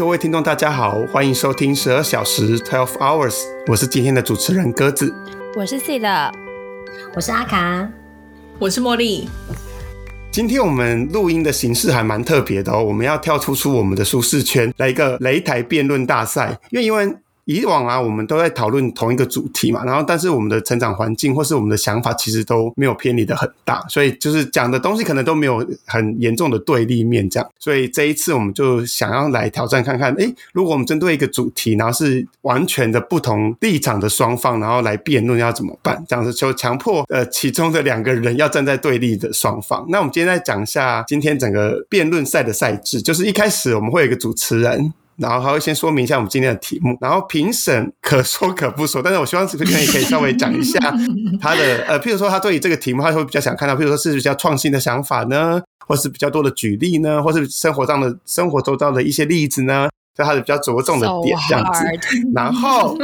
各位听众，大家好，欢迎收听十二小时 （Twelve Hours），我是今天的主持人鸽子。我是 C 的，我是阿卡，我是茉莉。今天我们录音的形式还蛮特别的哦，我们要跳出出我们的舒适圈，来一个擂台辩论大赛，因为因为。以往啊，我们都在讨论同一个主题嘛，然后但是我们的成长环境或是我们的想法，其实都没有偏离的很大，所以就是讲的东西可能都没有很严重的对立面这样。所以这一次我们就想要来挑战看看，诶，如果我们针对一个主题，然后是完全的不同立场的双方，然后来辩论要怎么办？这样子就强迫呃其中的两个人要站在对立的双方。那我们今天再讲一下今天整个辩论赛的赛制，就是一开始我们会有一个主持人。然后还会先说明一下我们今天的题目，然后评审可说可不说，但是我希望评审也可以稍微讲一下 他的呃，譬如说他对于这个题目，他会比较想看到，譬如说是比较创新的想法呢，或是比较多的举例呢，或是生活上的生活周遭的一些例子呢，是他的比较着重的点这样子。然后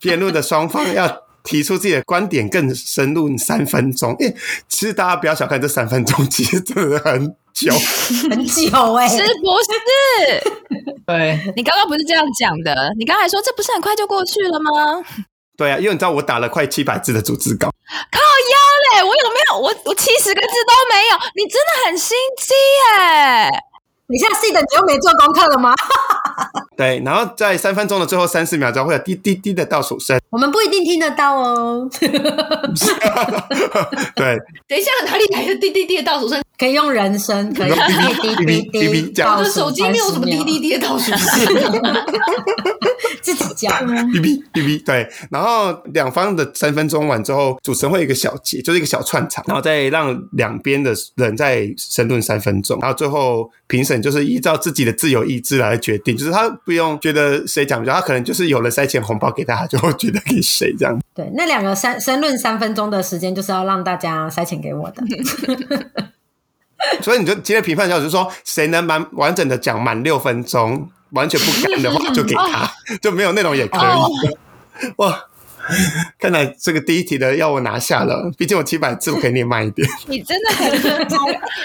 辩论的双方要。提出自己的观点更深入三分钟，哎，其实大家不要小看这三分钟，其实真的很久，很久哎，是不是？对，你刚刚不是这样讲的，你刚才说这不是很快就过去了吗？对啊，因为你知道我打了快七百字的组织稿，靠腰嘞，我有没有？我我七十个字都没有，你真的很心机哎。你现在记得你又没做功课了吗？对，然后在三分钟的最后三十秒钟会有滴滴滴的倒数声，我们不一定听得到哦。对，等一下哪里来的滴滴滴的倒数声？可以用人声，可以滴滴滴滴滴滴。我的手机没有什么滴滴滴的倒数声，自己叫哔哔哔哔。对，然后两方的三分钟完之后，主持人会有一个小节，就是一个小串场，然后再让两边的人再申论三分钟，然后最后评审。就是依照自己的自由意志来决定，就是他不用觉得谁讲比较，他可能就是有了塞钱红包给他，就会觉得给谁这样。对，那两个三申论三分钟的时间，就是要让大家塞钱给我的。所以你就今天评判就是说，谁能满完整的讲满六分钟，完全不干的话，就给他，就没有内容也可以。哇！看来这个第一题的要我拿下了，毕竟我七百字我可以念慢一点。你真的很，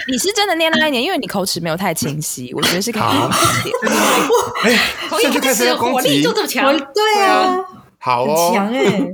你是真的念慢一点，因为你口齿没有太清晰，我觉得是可以慢一点。哎，现在开始火力就这么强，对啊，好哦，强哎。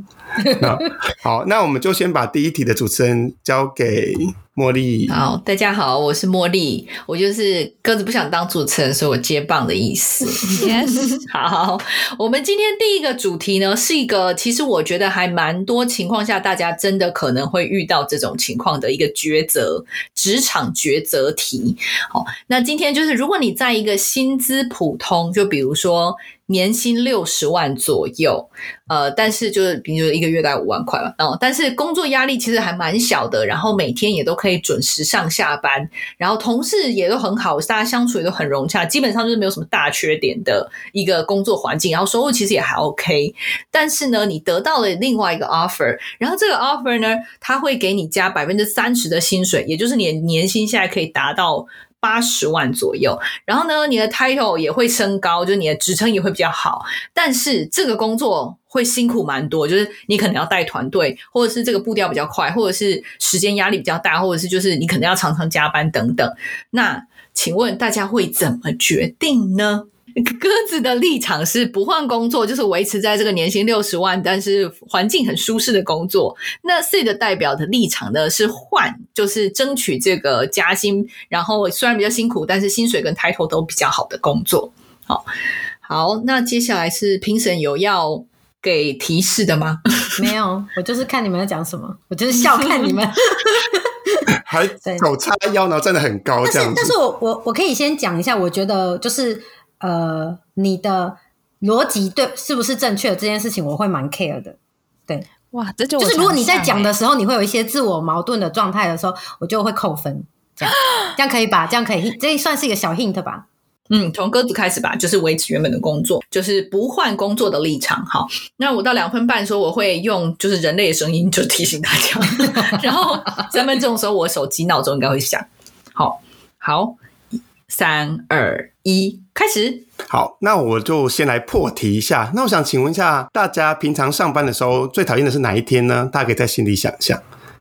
好，那我们就先把第一题的主持人交给。茉莉，好，大家好，我是茉莉，我就是鸽子不想当主持人，所以我接棒的意思。Yes，好，我们今天第一个主题呢，是一个其实我觉得还蛮多情况下大家真的可能会遇到这种情况的一个抉择，职场抉择题。好，那今天就是如果你在一个薪资普通，就比如说。年薪六十万左右，呃，但是就是比如说一个月大概五万块吧，哦，但是工作压力其实还蛮小的，然后每天也都可以准时上下班，然后同事也都很好，大家相处也都很融洽，基本上就是没有什么大缺点的一个工作环境，然后收入其实也还 OK，但是呢，你得到了另外一个 offer，然后这个 offer 呢，他会给你加百分之三十的薪水，也就是你年薪现在可以达到。八十万左右，然后呢，你的 title 也会升高，就是你的职称也会比较好。但是这个工作会辛苦蛮多，就是你可能要带团队，或者是这个步调比较快，或者是时间压力比较大，或者是就是你可能要常常加班等等。那请问大家会怎么决定呢？鸽子的立场是不换工作，就是维持在这个年薪六十万，但是环境很舒适的工作。那 C 的代表的立场呢是换，就是争取这个加薪，然后虽然比较辛苦，但是薪水跟抬头都比较好的工作。好，好，那接下来是评审有要给提示的吗？没有，我就是看你们在讲什么，我就是笑看你们，还手叉腰，然后站得很高这样。但是我我我可以先讲一下，我觉得就是。呃，你的逻辑对是不是正确？这件事情我会蛮 care 的。对，哇，这就就是如果你在讲的时候，你会有一些自我矛盾的状态的时候，我就会扣分。这样，这样可以吧？这样可以，这算是一个小 hint 吧？嗯，从鸽子开始吧，就是维持原本的工作，就是不换工作的立场。好，那我到两分半的时候，我会用就是人类的声音就提醒大家。然后三分钟的时候，我手机闹钟应该会响。好，好。三二一，开始。好，那我就先来破题一下。那我想请问一下，大家平常上班的时候最讨厌的是哪一天呢？大家可以在心里想象。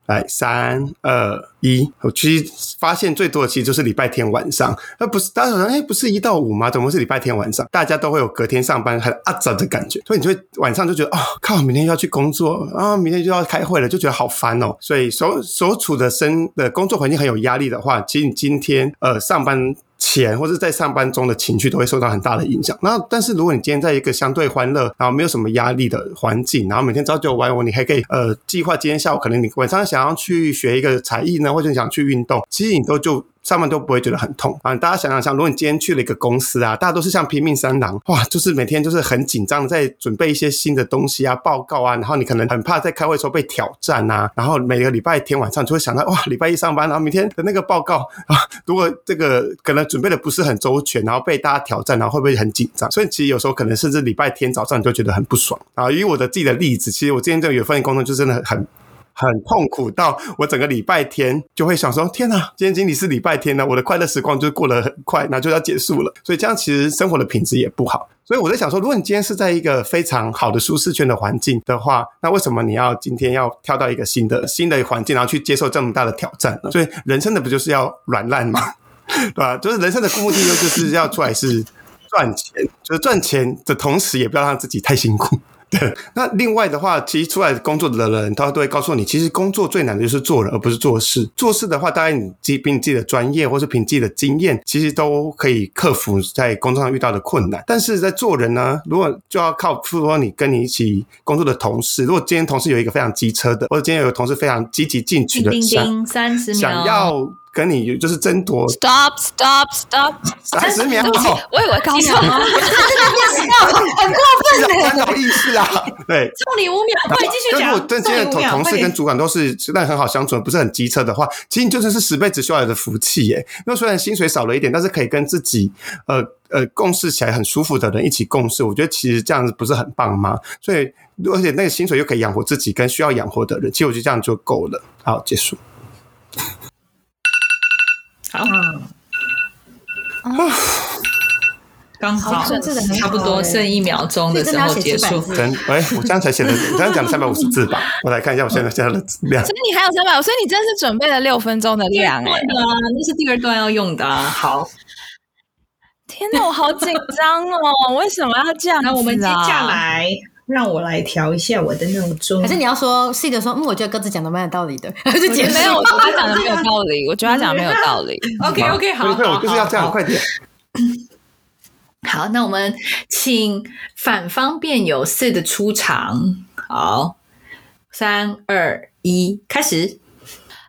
来，三二一，我其实发现最多的其实就是礼拜天晚上，而不是大家好像哎，不是一到五吗？怎么是礼拜天晚上？大家都会有隔天上班很阿杂的感觉，所以你就会晚上就觉得哦，靠，明天又要去工作啊，明天就要开会了，就觉得好烦哦。所以所所处的生的工作环境很有压力的话，其实你今天呃上班。钱或者在上班中的情绪都会受到很大的影响。那但是如果你今天在一个相对欢乐，然后没有什么压力的环境，然后每天朝九晚五，你还可以呃计划今天下午可能你晚上想要去学一个才艺呢，或者想去运动，其实你都就。上班都不会觉得很痛啊！大家想想像，如果你今天去了一个公司啊，大家都是像拼命三郎，哇，就是每天就是很紧张的在准备一些新的东西啊、报告啊，然后你可能很怕在开会时候被挑战啊，然后每个礼拜天晚上就会想到，哇，礼拜一上班，然后明天的那个报告啊，如果这个可能准备的不是很周全，然后被大家挑战，然后会不会很紧张？所以其实有时候可能甚至礼拜天早上你就觉得很不爽啊。以我的自己的例子，其实我今天这个有份工作就真的很。很痛苦到我整个礼拜天就会想说：天哪，今天经理是礼拜天呢，我的快乐时光就过得很快，那就要结束了。所以这样其实生活的品质也不好。所以我在想说，如果你今天是在一个非常好的舒适圈的环境的话，那为什么你要今天要跳到一个新的新的环境，然后去接受这么大的挑战呢？所以人生的不就是要软烂吗？对吧？就是人生的目的就是要出来是赚钱，就是赚钱的同时，也不要让自己太辛苦。对，那另外的话，其实出来工作的人，他都会告诉你，其实工作最难的就是做人，而不是做事。做事的话，大概你基凭你自己的专业，或是凭自己的经验，其实都可以克服在工作上遇到的困难。但是在做人呢，如果就要靠，比如说你跟你一起工作的同事，如果今天同事有一个非常机车的，或者今天有个同事非常积极进取的，想三十秒，想要。跟你就是争夺，stop stop stop，三十秒，我以为刚什么，很过分的，搞意思啊，对，送你五秒，快继续讲。如果今天同同事跟主管都是那很好相处，不是很机车的话，其实你就算是十辈子修来的福气耶。因为虽然薪水少了一点，但是可以跟自己呃呃共事起来很舒服的人一起共事，我觉得其实这样子不是很棒吗？所以而且那个薪水又可以养活自己跟需要养活的人，其实我觉得这样就够了。好，结束。好，啊，刚好差不多剩一秒钟的时候结束。真，哎，我刚才写的，我刚才讲了三百五十字吧？我来看一下我现在现在的量。所以你还有三百，所以你真的是准备了六分钟的量哎。对啊，那是第二段要用的。好，天哪，我好紧张哦！为什么要这样？那我们接下来。让我来调一下我的闹钟。可是你要说细的说，嗯，我觉得鸽子讲的蛮有道理的。就没有，我觉得他讲的没有道理。我觉得他讲的没有道理。OK OK，好，我就是要这样，快点。好，那我们请反方辩友 C 的出场。好，三二一，开始。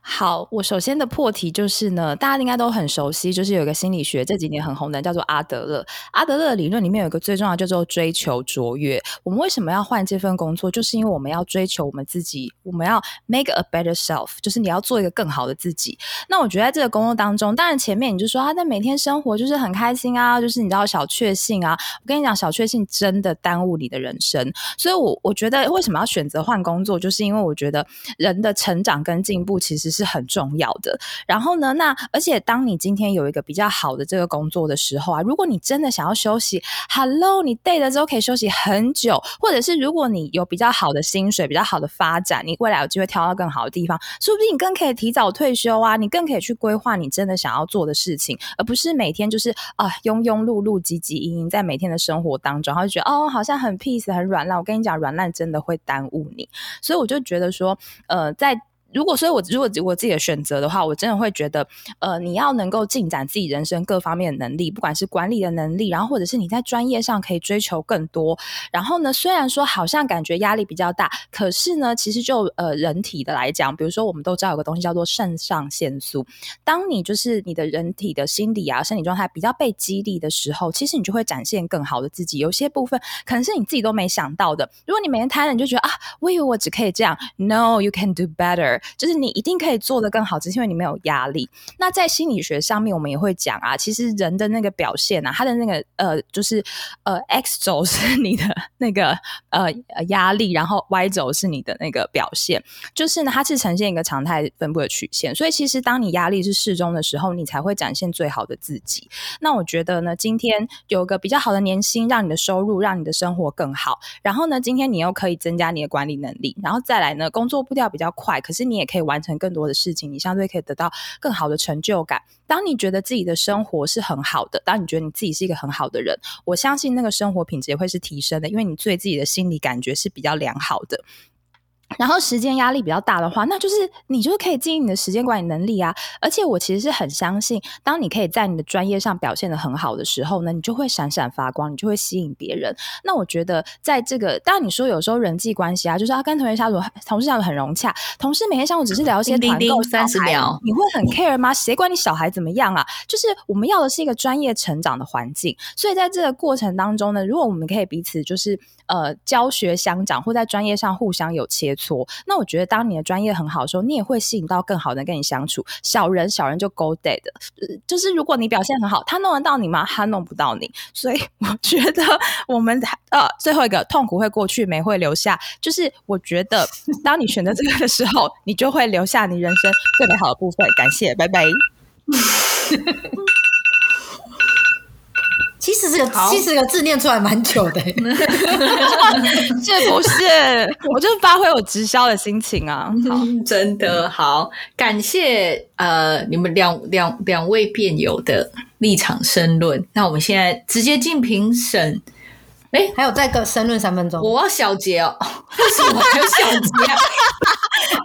好，我首先的破题就是呢，大家应该都很熟悉，就是有一个心理学这几年很红的，叫做阿德勒。阿德勒的理论里面有一个最重要叫做追求卓越。我们为什么要换这份工作？就是因为我们要追求我们自己，我们要 make a better self，就是你要做一个更好的自己。那我觉得在这个工作当中，当然前面你就说啊，那每天生活就是很开心啊，就是你知道小确幸啊。我跟你讲，小确幸真的耽误你的人生。所以，我我觉得为什么要选择换工作，就是因为我觉得人的成长跟进步其实是。很重要的。然后呢，那而且当你今天有一个比较好的这个工作的时候啊，如果你真的想要休息，Hello，你 day 了之后可以休息很久，或者是如果你有比较好的薪水、比较好的发展，你未来有机会挑到更好的地方，说不定你更可以提早退休啊，你更可以去规划你真的想要做的事情，而不是每天就是啊庸庸碌碌、汲汲营营在每天的生活当中，然后就觉得哦好像很 peace、很软烂。我跟你讲，软烂真的会耽误你，所以我就觉得说，呃，在。如果所以，我如果我自己的选择的话，我真的会觉得，呃，你要能够进展自己人生各方面的能力，不管是管理的能力，然后或者是你在专业上可以追求更多。然后呢，虽然说好像感觉压力比较大，可是呢，其实就呃人体的来讲，比如说我们都知道有个东西叫做肾上腺素。当你就是你的人体的心理啊、身体状态比较被激励的时候，其实你就会展现更好的自己。有些部分可能是你自己都没想到的。如果你每天瘫了，你就觉得啊，我以为我只可以这样。No，you can do better。就是你一定可以做得更好，只是因为你没有压力。那在心理学上面，我们也会讲啊，其实人的那个表现啊，他的那个呃，就是呃，X 轴是你的 那个呃压力，然后 Y 轴是你的那个表现，就是呢，它是呈现一个常态分布的曲线。所以其实当你压力是适中的时候，你才会展现最好的自己。那我觉得呢，今天有个比较好的年薪，让你的收入，让你的生活更好。然后呢，今天你又可以增加你的管理能力，然后再来呢，工作步调比较快，可是你。也可以完成更多的事情，你相对可以得到更好的成就感。当你觉得自己的生活是很好的，当你觉得你自己是一个很好的人，我相信那个生活品质也会是提升的，因为你对自己的心理感觉是比较良好的。然后时间压力比较大的话，那就是你就是可以经营你的时间管理能力啊。而且我其实是很相信，当你可以在你的专业上表现的很好的时候呢，你就会闪闪发光，你就会吸引别人。那我觉得，在这个当然你说有时候人际关系啊，就是要跟同学相处、同事相处很融洽，同事每天相处只是聊一些团购三十秒，你会很 care 吗？谁管你小孩怎么样啊？就是我们要的是一个专业成长的环境。所以在这个过程当中呢，如果我们可以彼此就是呃教学相长，或在专业上互相有切。错，那我觉得当你的专业很好的时候，你也会吸引到更好的人跟你相处。小人小人就 go dead，就是如果你表现很好，他弄得到你吗？他弄不到你。所以 我觉得我们呃最后一个痛苦会过去，美会留下。就是我觉得当你选择这个的时候，你就会留下你人生最美好的部分。感谢，拜拜。其实这个七十个字念出来蛮久的，是不是？我就发挥我直销的心情啊！好，真的好，感谢呃你们两两两位辩友的立场申论。那我们现在直接进评审。哎，还有再个申论三分钟，我要小结哦。为什么还有小结？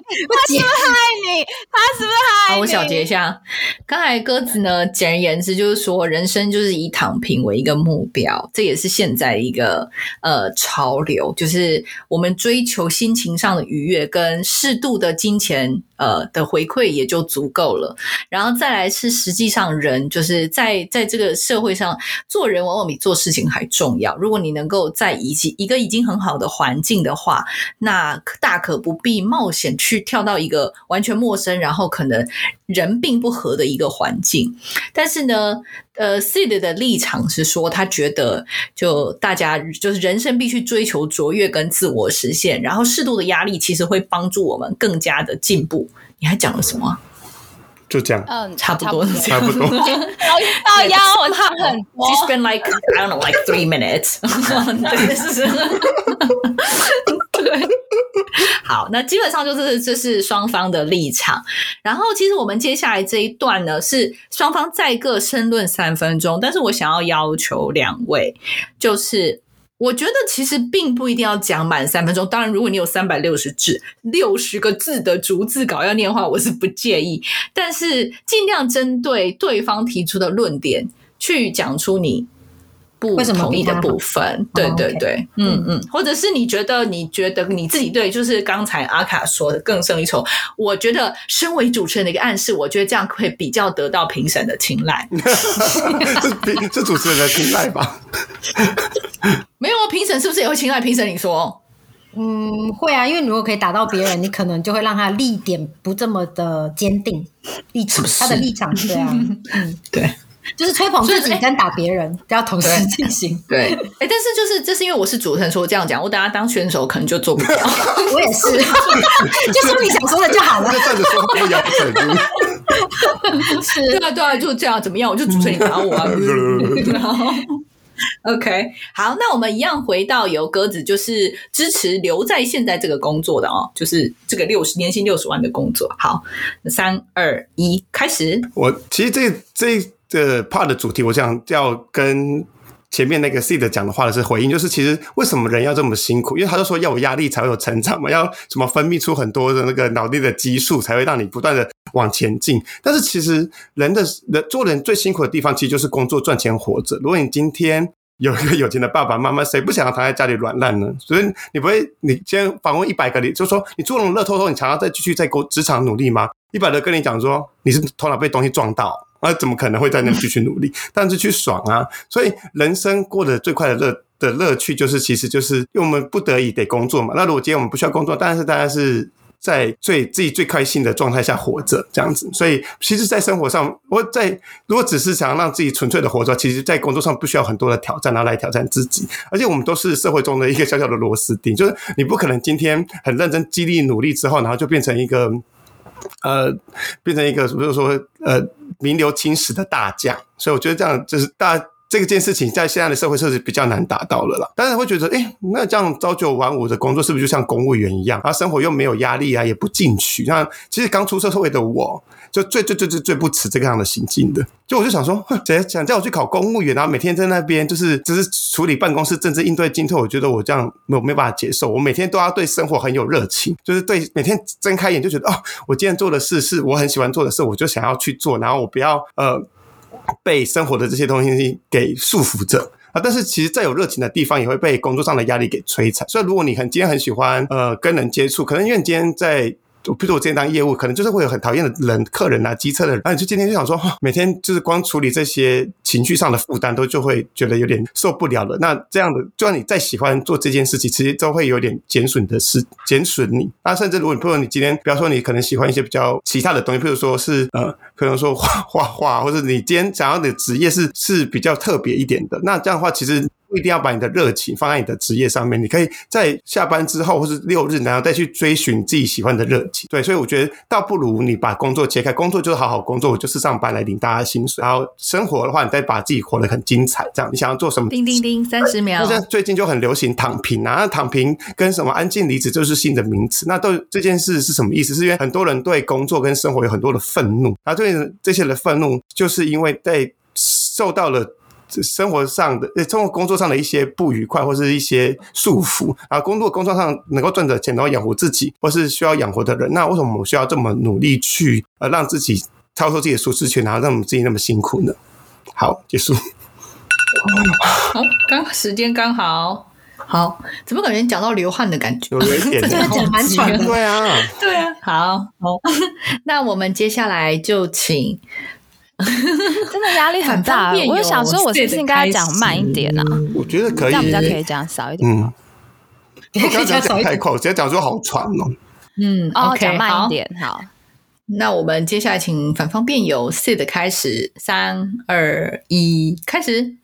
他是不是害你？他是不是害你？我小结一下，刚才鸽子呢，简而言之就是说，人生就是以躺平为一个目标，这也是现在一个呃潮流，就是我们追求心情上的愉悦跟适度的金钱。呃的回馈也就足够了，然后再来是实际上人就是在在这个社会上做人往往比做事情还重要。如果你能够在一起一个已经很好的环境的话，那大可不必冒险去跳到一个完全陌生，然后可能人并不合的一个环境。但是呢，呃，Sid 的立场是说，他觉得就大家就是人生必须追求卓越跟自我实现，然后适度的压力其实会帮助我们更加的进步。你还讲了什么？就这样，嗯，差不多，差不多。到腰，我唱很多。She spent like I don't know, like three minutes。对，是。好，那基本上就是这是双方的立场。然后，其实我们接下来这一段呢，是双方再各申论三分钟。但是我想要要求两位，就是。我觉得其实并不一定要讲满三分钟。当然，如果你有三百六十字、六十个字的逐字稿要念的话，我是不介意。但是尽量针对对方提出的论点去讲出你。不同意的部分，对对对，嗯嗯，或者是你觉得你觉得你自己对，就是刚才阿卡说的更胜一筹。我觉得身为主持人的一个暗示，我觉得这样会比较得到评审的青睐。是是 主持人的青睐吧？没有啊，评审是不是也会青睐评审？你说，嗯，会啊，因为你如果可以打到别人，你可能就会让他立点不这么的坚定立场，他的立场对啊，嗯，对。就是吹捧自己跟打别人都要同时进行。对，哎，但是就是这是因为我是主持人，说这样讲，我等下当选手可能就做不了。我也是，就说你想说的就好了。就站着说不要逞是，对啊，对啊，就这样，怎么样？我就主持人打我啊。OK，好，那我们一样回到由鸽子就是支持留在现在这个工作的哦，就是这个六十年薪六十万的工作。好，三二一，开始。我其实这这。这 part 的主题，我想要跟前面那个 seed 讲的话的是回应，就是其实为什么人要这么辛苦？因为他就说要有压力才会有成长嘛，要什么分泌出很多的那个脑力的激素，才会让你不断的往前进。但是其实人的人做人最辛苦的地方，其实就是工作赚钱活着。如果你今天有一个有钱的爸爸妈妈，谁不想要躺在家里软烂呢？所以你不会，你今天访问一百个，你就说你做了乐透透，你想要再继续在工职场努力吗？一百个跟你讲说你是头脑被东西撞到。那怎么可能会在那继续努力？但是去爽啊！所以人生过得最快的乐的乐趣，就是其实就是因为我们不得已得工作嘛。那如果今天我们不需要工作，但是大家是在最自己最开心的状态下活着，这样子。所以其实，在生活上，我在如果只是想让自己纯粹的活着，其实，在工作上不需要很多的挑战，然后来挑战自己。而且我们都是社会中的一个小小的螺丝钉，就是你不可能今天很认真激励努力之后，然后就变成一个。呃，变成一个，比如说，呃，名留青史的大将，所以我觉得这样就是大这个件事情在现在的社会设置比较难达到了啦。但是会觉得，哎，那这样朝九晚五的工作是不是就像公务员一样？然后生活又没有压力啊，也不进取。那其实刚出社会的我。就最最最最最不耻这个样的行径的，就我就想说，想想叫我去考公务员，然后每天在那边就是就是处理办公室政治应对进退，我觉得我这样没有没办法接受。我每天都要对生活很有热情，就是对每天睁开眼就觉得哦，我今天做的事是我很喜欢做的事，我就想要去做，然后我不要呃被生活的这些东西给束缚着啊。但是其实再有热情的地方，也会被工作上的压力给摧残。所以如果你很今天很喜欢呃跟人接触，可能因为你今天在。比如我今天当业务，可能就是会有很讨厌的人、客人啊、机车的人，然后你就今天就想说，每天就是光处理这些情绪上的负担，都就会觉得有点受不了了。那这样的，就算你再喜欢做这件事情，其实都会有点减损的事，减损你。那甚至如果你，比如说你今天，比方说你可能喜欢一些比较其他的东西，譬如说是呃，可能说画 画画，或者你今天想要的职业是是比较特别一点的，那这样的话，其实。不一定要把你的热情放在你的职业上面，你可以在下班之后或是六日，然后再去追寻自己喜欢的热情。对，所以我觉得倒不如你把工作切开，工作就是好好工作，我就是上班来领大家薪水。然后生活的话，你再把自己活得很精彩。这样，你想要做什么？叮叮叮，三十秒。现在最近就很流行躺平啊，那躺平跟什么安静离职就是新的名词。那都这件事是什么意思？是因为很多人对工作跟生活有很多的愤怒，然后对这些的愤怒，就是因为在受到了。生活上的，通过工作上的一些不愉快，或是一些束缚啊，工作工作上能够赚的钱，然后养活自己，或是需要养活的人，那为什么我们需要这么努力去呃让自己超出自己的舒适圈，然后让我们自己那么辛苦呢？好，结束。好，刚时间刚好，好，怎么感觉讲到流汗的感觉？有一点，真的讲蛮喘的，对啊，对啊，好，好，那我们接下来就请。真的压力很大，我就想说，我是不是应该讲慢一点啊？我觉得可以，这样比较可以讲少一点。嗯，不要讲太快，直接讲说好喘哦。嗯，OK，讲慢一点。好，那我们接下来请反方辩友 C 的开始，三二一，开始。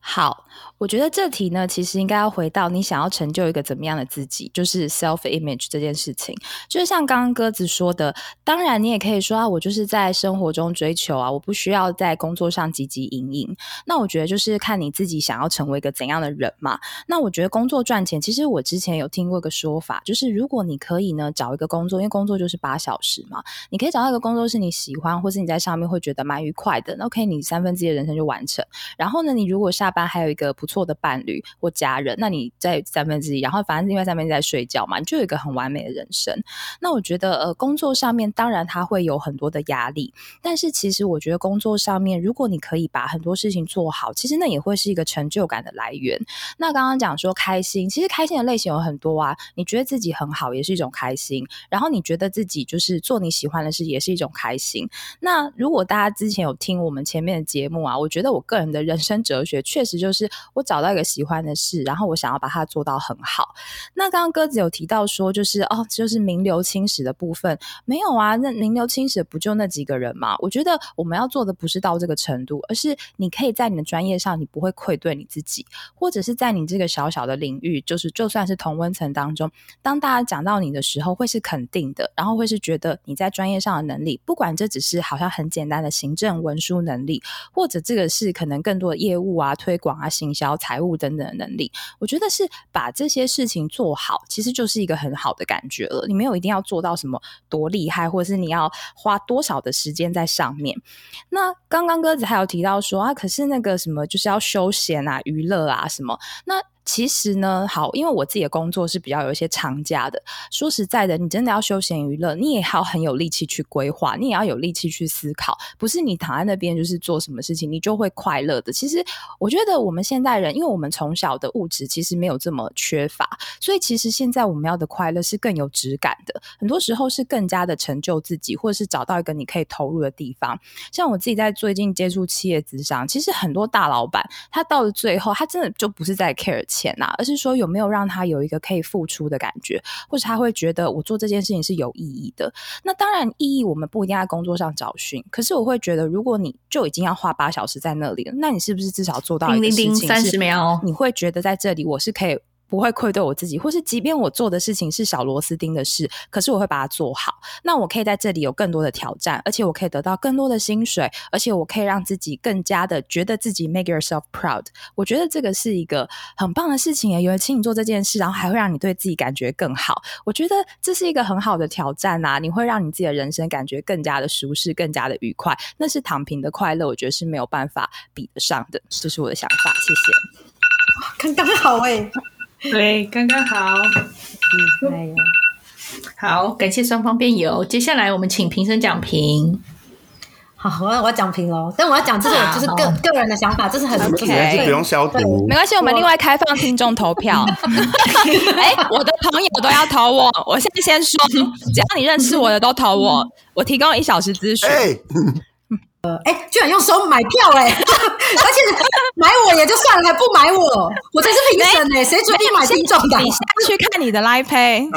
好。我觉得这题呢，其实应该要回到你想要成就一个怎么样的自己，就是 self image 这件事情。就是像刚刚鸽子说的，当然你也可以说啊，我就是在生活中追求啊，我不需要在工作上积极营营。那我觉得就是看你自己想要成为一个怎样的人嘛。那我觉得工作赚钱，其实我之前有听过一个说法，就是如果你可以呢找一个工作，因为工作就是八小时嘛，你可以找到一个工作是你喜欢，或是你在上面会觉得蛮愉快的，那 OK，你三分之一的人生就完成。然后呢，你如果下班还有一个不错的伴侣或家人，那你在三分之一，然后反正另外三分之一在睡觉嘛，你就有一个很完美的人生。那我觉得，呃，工作上面当然他会有很多的压力，但是其实我觉得工作上面，如果你可以把很多事情做好，其实那也会是一个成就感的来源。那刚刚讲说开心，其实开心的类型有很多啊。你觉得自己很好，也是一种开心；然后你觉得自己就是做你喜欢的事，也是一种开心。那如果大家之前有听我们前面的节目啊，我觉得我个人的人生哲学，确实就是我找到一个。喜欢的事，然后我想要把它做到很好。那刚刚鸽子有提到说，就是哦，就是名流青史的部分没有啊？那名流青史不就那几个人吗？我觉得我们要做的不是到这个程度，而是你可以在你的专业上，你不会愧对你自己，或者是在你这个小小的领域，就是就算是同温层当中，当大家讲到你的时候，会是肯定的，然后会是觉得你在专业上的能力，不管这只是好像很简单的行政文书能力，或者这个是可能更多的业务啊、推广啊、行销、财务。等等的能力，我觉得是把这些事情做好，其实就是一个很好的感觉了。你没有一定要做到什么多厉害，或者是你要花多少的时间在上面。那刚刚鸽子还有提到说啊，可是那个什么就是要休闲啊、娱乐啊什么那。其实呢，好，因为我自己的工作是比较有一些长假的。说实在的，你真的要休闲娱乐，你也要很有力气去规划，你也要有力气去思考，不是你躺在那边就是做什么事情，你就会快乐的。其实我觉得我们现代人，因为我们从小的物质其实没有这么缺乏，所以其实现在我们要的快乐是更有质感的。很多时候是更加的成就自己，或者是找到一个你可以投入的地方。像我自己在最近接触企业职场，其实很多大老板他到了最后，他真的就不是在 care。钱呐，而是说有没有让他有一个可以付出的感觉，或者他会觉得我做这件事情是有意义的。那当然，意义我们不一定在工作上找寻，可是我会觉得，如果你就已经要花八小时在那里了，那你是不是至少做到一个事情？三十秒，你会觉得在这里我是可以。不会愧对我自己，或是即便我做的事情是小螺丝钉的事，可是我会把它做好。那我可以在这里有更多的挑战，而且我可以得到更多的薪水，而且我可以让自己更加的觉得自己 make yourself proud。我觉得这个是一个很棒的事情诶，有人请你做这件事，然后还会让你对自己感觉更好。我觉得这是一个很好的挑战啊！你会让你自己的人生感觉更加的舒适，更加的愉快。那是躺平的快乐，我觉得是没有办法比得上的。这是我的想法，谢谢。刚刚好哎，对，刚刚好。嗯，哎好，感谢双方辩友。接下来我们请评审讲评。好，我要我要讲评喽。但我要讲，这是我就是个个人的想法，这是很 OK，不用消毒，没关系，我们另外开放听众投票。哎，我的朋友都要投我，我现在先说，只要你认识我的都投我，我提供一小时咨询。呃，哎，居然用手买票哎，而且买我也就算了，还不买我，我才是评审哎，谁决定买听众的？你下去看你的 Live Pay，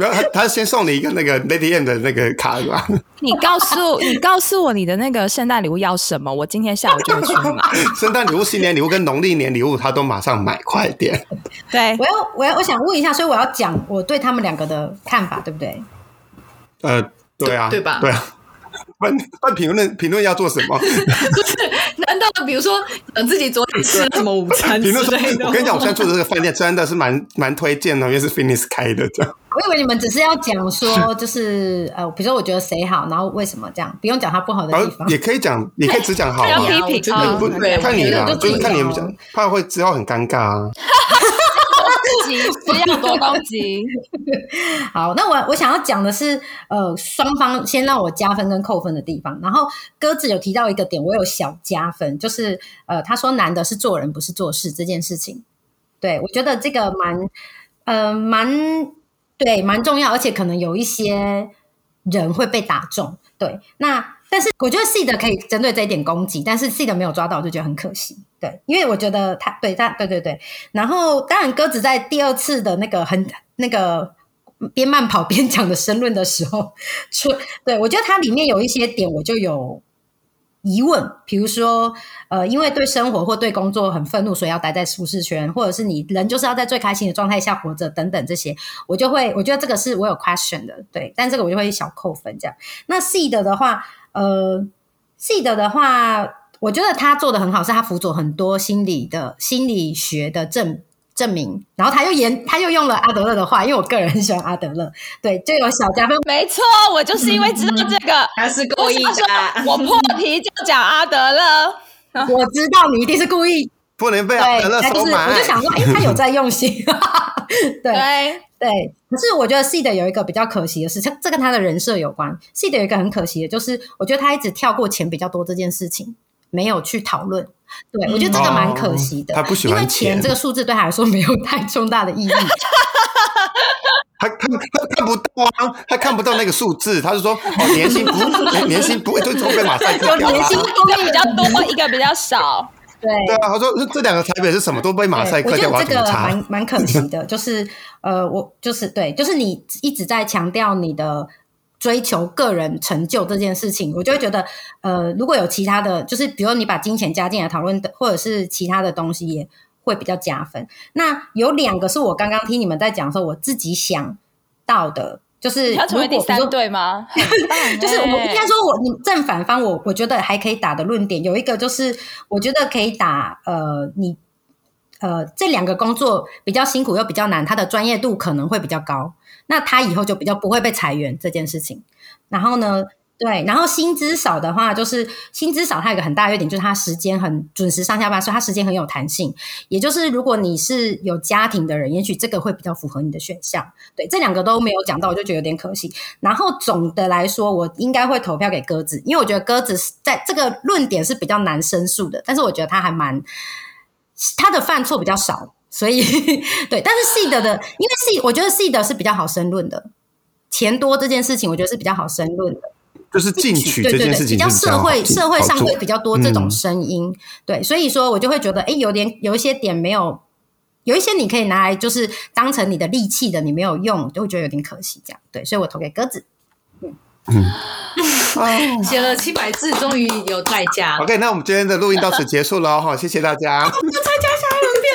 没有他，他先送你一个那个 Lady M 的那个卡是吧？你告诉你告诉我你的那个圣诞礼物要什么，我今天下午就去买。圣诞礼物、新年礼物跟农历年礼物，他都马上买，快点。对，我要我要我想问一下，所以我要讲我对他们两个的看法，对不对？呃，对啊，对吧？对啊。问问评论评论要做什么？难道比如说自己昨天吃了什么午餐之类的？我跟你讲，我现在住的这个饭店真的是蛮蛮推荐的，因为是 Finish 开的。这样，我以为你们只是要讲说，就是呃，比如说我觉得谁好，然后为什么这样，不用讲他不好的地方，也可以讲，也可以只讲好。要批评啊？不，看你啦，就是看你们讲，怕会之后很尴尬啊。不要多攻击。好，那我我想要讲的是，呃，双方先让我加分跟扣分的地方。然后鸽子有提到一个点，我有小加分，就是呃，他说难的是做人，不是做事这件事情。对我觉得这个蛮，呃，蛮对，蛮重要，而且可能有一些人会被打中。对，那。但是我觉得 C 的可以针对这一点攻击，但是 C 的没有抓到，我就觉得很可惜。对，因为我觉得他对他对对对。然后当然鸽子在第二次的那个很那个边慢跑边讲的申论的时候，出对我觉得它里面有一些点我就有疑问，比如说呃，因为对生活或对工作很愤怒，所以要待在舒适圈，或者是你人就是要在最开心的状态下活着等等这些，我就会我觉得这个是我有 question 的，对，但这个我就会小扣分这样。那 C 的的话。呃，记得的话，我觉得他做的很好，是他辅佐很多心理的心理学的证证明，然后他又研他又用了阿德勒的话，因为我个人很喜欢阿德勒，对，就有小加分。没错，我就是因为知道这个，他是故意的。我破题就讲阿德勒，我知道你一定是故意，不能被阿德勒收买。我就想说，哎，他有在用心，对。对，可是我觉得 C 的有一个比较可惜的是，这这跟他的人设有关。C 的有一个很可惜的，就是我觉得他一直跳过钱比较多这件事情，没有去讨论。对我觉得这个蛮可惜的，他不喜欢钱这个数字对他来说没有太重大的意义。他他他看不到啊，他看不到那个数字，他是说 哦，年薪不年薪不会就被马赛克掉了，年薪一个比较多，一个比较少。对对啊，他说这两个台北是什么都被马赛克掉，我觉得这个蛮蛮可惜的，就是呃，我就是对，就是你一直在强调你的追求个人成就这件事情，我就会觉得呃，如果有其他的就是，比如你把金钱加进来讨论的，或者是其他的东西，也会比较加分。那有两个是我刚刚听你们在讲的时候，我自己想到的。就是要成为第三对吗？就是我应该说，我你正反方，我我觉得还可以打的论点有一个，就是我觉得可以打呃，你呃这两个工作比较辛苦又比较难，它的专业度可能会比较高，那他以后就比较不会被裁员这件事情。然后呢？对，然后薪资少的话，就是薪资少，它有个很大的优点，就是它时间很准时上下班，所以它时间很有弹性。也就是如果你是有家庭的人，也许这个会比较符合你的选项。对，这两个都没有讲到，我就觉得有点可惜。然后总的来说，我应该会投票给鸽子，因为我觉得鸽子在这个论点是比较难申诉的，但是我觉得他还蛮他的犯错比较少，所以 对。但是 C 的的，因为 C 我觉得的是比较好申论的，钱多这件事情，我觉得是比较好申论的。就是进取这件事情比较社会社会上会比较多这种声音，对，所以说我就会觉得，哎，有点有一些点没有，有一些你可以拿来就是当成你的利器的，你没有用，就会觉得有点可惜，这样对，所以我投给鸽子。嗯，写了七百字，终于有代价。OK，那我们今天的录音到此结束了哈，谢谢大家。要参加下一轮辩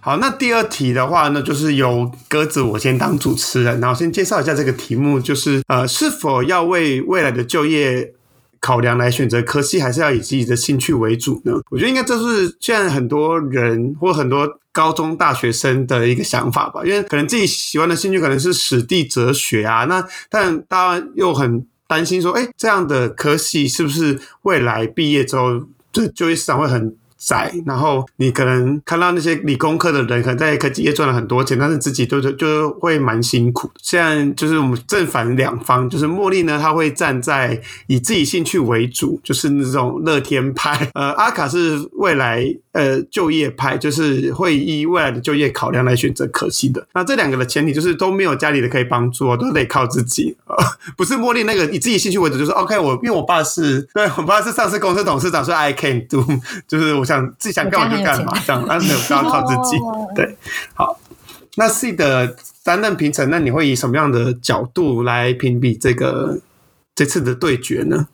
好，那第二题的话呢，就是由鸽子我先当主持人，然后先介绍一下这个题目，就是呃，是否要为未来的就业考量来选择科系，还是要以自己的兴趣为主呢？我觉得应该这是现在很多人或很多高中大学生的一个想法吧，因为可能自己喜欢的兴趣可能是史地哲学啊，那但大家又很担心说，哎，这样的科系是不是未来毕业之后，就就业市场会很？窄，然后你可能看到那些理工科的人，可能在科技业赚了很多钱，但是自己就是就是会蛮辛苦。现在就是我们正反两方，就是茉莉呢，他会站在以自己兴趣为主，就是那种乐天派；呃，阿卡是未来呃就业派，就是会以未来的就业考量来选择可惜的。那这两个的前提就是都没有家里的可以帮助，都得靠自己。不是茉莉那个以自己兴趣为主，就是 OK。我因为我爸是对 我爸是上市公司董事长，所以 I can do，就是我想。自己想干嘛就干嘛，这样，但是没有都要靠自己。对，好，那 C 的担任评审，那你会以什么样的角度来评比这个这次的对决呢？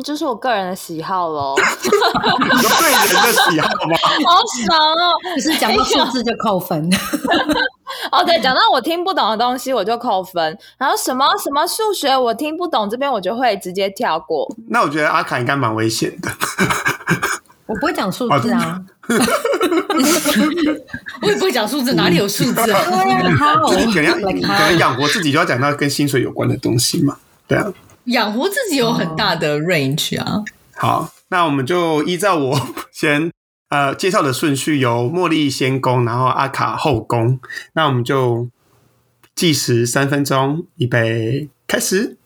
嗯，就是我个人的喜好喽。对人的喜好吗？好爽哦！只是讲到数字就扣分。哦，对，讲到我听不懂的东西我就扣分，然后什么什么数学我听不懂，这边我就会直接跳过。那我觉得阿卡应该蛮危险的。我不会讲数字啊，我也不会讲数字，哪里有数字啊？可能可能养活自己就要讲到跟薪水有关的东西嘛，对啊，养活自己有很大的 range 啊。好，那我们就依照我先呃介绍的顺序，由茉莉先攻，然后阿卡后攻。那我们就计时三分钟，预备开始。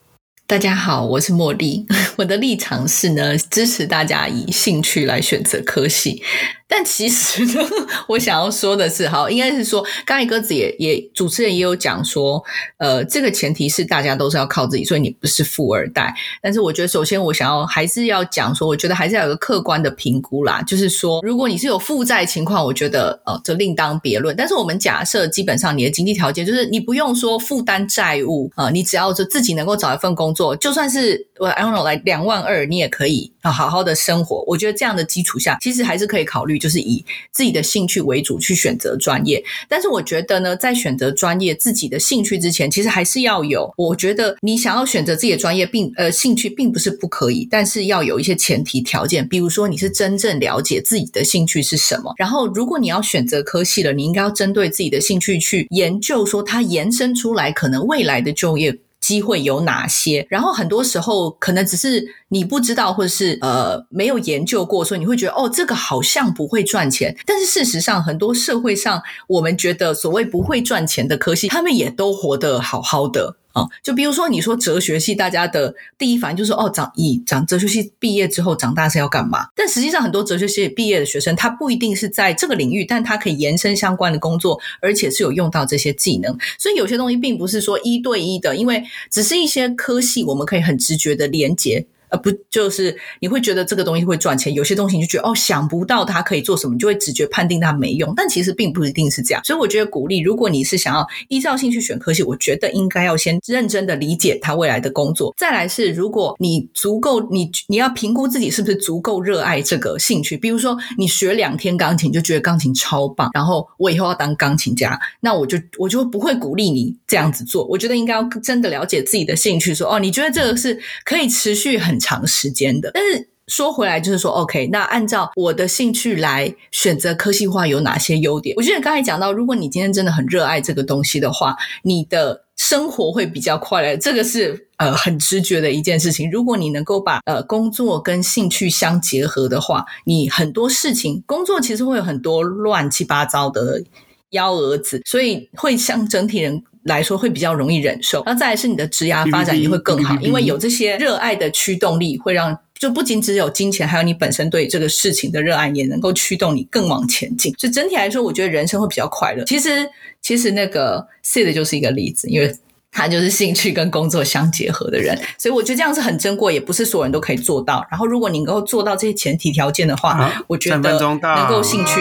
大家好，我是茉莉。我的立场是呢，支持大家以兴趣来选择科系。但其实呢，我想要说的是，好，应该是说，刚才鸽子也也主持人也有讲说，呃，这个前提是大家都是要靠自己，所以你不是富二代。但是我觉得，首先我想要还是要讲说，我觉得还是要有个客观的评估啦。就是说，如果你是有负债情况，我觉得呃，这另当别论。但是我们假设，基本上你的经济条件就是你不用说负担债务啊，你只要是自己能够找一份工作，就算是我 I don't know 来两万二，你也可以啊好好的生活。我觉得这样的基础下，其实还是可以考虑。就是以自己的兴趣为主去选择专业，但是我觉得呢，在选择专业自己的兴趣之前，其实还是要有。我觉得你想要选择自己的专业，并呃兴趣并不是不可以，但是要有一些前提条件，比如说你是真正了解自己的兴趣是什么。然后，如果你要选择科系了，你应该要针对自己的兴趣去研究，说它延伸出来可能未来的就业。机会有哪些？然后很多时候可能只是你不知道，或者是呃没有研究过，所以你会觉得哦，这个好像不会赚钱。但是事实上，很多社会上我们觉得所谓不会赚钱的科系，他们也都活得好好的。啊，就比如说你说哲学系，大家的第一反应就是哦，长以长哲学系毕业之后长大是要干嘛？但实际上很多哲学系毕业的学生，他不一定是在这个领域，但他可以延伸相关的工作，而且是有用到这些技能。所以有些东西并不是说一对一的，因为只是一些科系，我们可以很直觉的连接。呃，不，就是你会觉得这个东西会赚钱，有些东西你就觉得哦，想不到它可以做什么，你就会直觉判定它没用。但其实并不一定是这样，所以我觉得鼓励，如果你是想要依照兴趣选科系，我觉得应该要先认真的理解他未来的工作。再来是，如果你足够，你你要评估自己是不是足够热爱这个兴趣。比如说，你学两天钢琴就觉得钢琴超棒，然后我以后要当钢琴家，那我就我就不会鼓励你这样子做。我觉得应该要真的了解自己的兴趣，说哦，你觉得这个是可以持续很。很长时间的，但是说回来就是说，OK，那按照我的兴趣来选择科系化有哪些优点？我觉得刚才讲到，如果你今天真的很热爱这个东西的话，你的生活会比较快乐，这个是呃很直觉的一件事情。如果你能够把呃工作跟兴趣相结合的话，你很多事情工作其实会有很多乱七八糟的幺蛾子，所以会像整体人。来说会比较容易忍受，然后再来是你的职涯发展也会更好，因为有这些热爱的驱动力，会让就不仅只有金钱，还有你本身对这个事情的热爱，也能够驱动你更往前进。所以整体来说，我觉得人生会比较快乐。其实，其实那个 Sid 就是一个例子，因为他就是兴趣跟工作相结合的人，所以我觉得这样是很珍贵，也不是所有人都可以做到。然后，如果你能够做到这些前提条件的话，我觉得能够兴趣。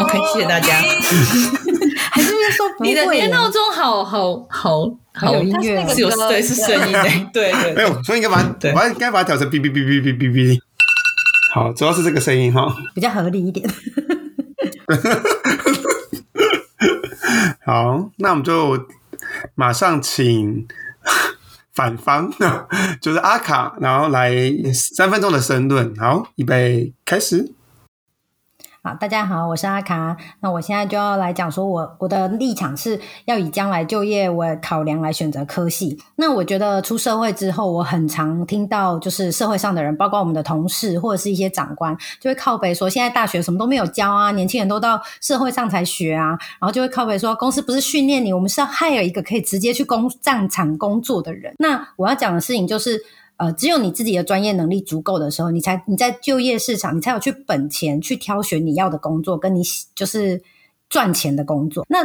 OK，谢谢大家。你的你的闹钟好好好好有音乐是有对是声音的，对对没有，所以应该把它，对我应该把它调成哔哔哔哔哔哔哔。好，主要是这个声音哈。比较合理一点。好，那我们就马上请反方，就是阿卡，然后来三分钟的申论。好，预备开始。大家好，我是阿卡。那我现在就要来讲说我我的立场是要以将来就业为考量来选择科系。那我觉得出社会之后，我很常听到就是社会上的人，包括我们的同事或者是一些长官，就会靠北说现在大学什么都没有教啊，年轻人都到社会上才学啊，然后就会靠北说公司不是训练你，我们是要 hire 一个可以直接去工战场工作的人。那我要讲的事情就是。呃，只有你自己的专业能力足够的时候，你才你在就业市场，你才有去本钱去挑选你要的工作，跟你就是赚钱的工作。那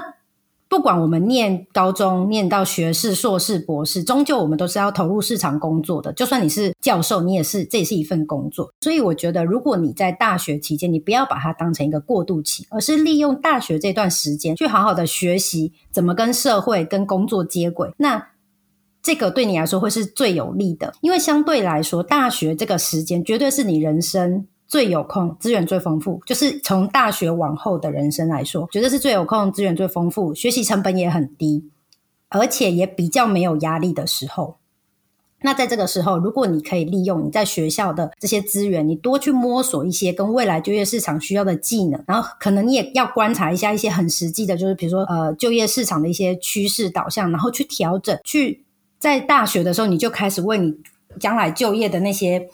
不管我们念高中念到学士、硕士、博士，终究我们都是要投入市场工作的。就算你是教授，你也是这也是一份工作。所以我觉得，如果你在大学期间，你不要把它当成一个过渡期，而是利用大学这段时间去好好的学习怎么跟社会、跟工作接轨。那这个对你来说会是最有利的，因为相对来说，大学这个时间绝对是你人生最有空、资源最丰富。就是从大学往后的人生来说，绝对是最有空、资源最丰富，学习成本也很低，而且也比较没有压力的时候。那在这个时候，如果你可以利用你在学校的这些资源，你多去摸索一些跟未来就业市场需要的技能，然后可能你也要观察一下一些很实际的，就是比如说呃就业市场的一些趋势导向，然后去调整，去在大学的时候你就开始为你将来就业的那些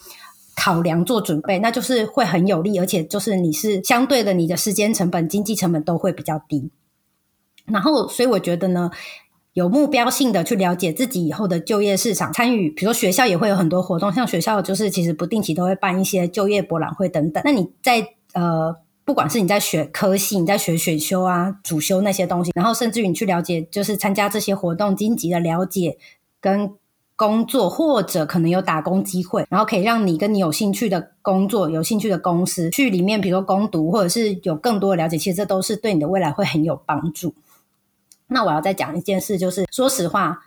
考量做准备，那就是会很有利，而且就是你是相对的，你的时间成本、经济成本都会比较低。然后，所以我觉得呢。有目标性的去了解自己以后的就业市场，参与，比如说学校也会有很多活动，像学校就是其实不定期都会办一些就业博览会等等。那你在呃，不管是你在学科系，你在学选修啊、主修那些东西，然后甚至于你去了解，就是参加这些活动，积极的了解跟工作，或者可能有打工机会，然后可以让你跟你有兴趣的工作、有兴趣的公司去里面，比如说攻读，或者是有更多的了解，其实这都是对你的未来会很有帮助。那我要再讲一件事，就是说实话，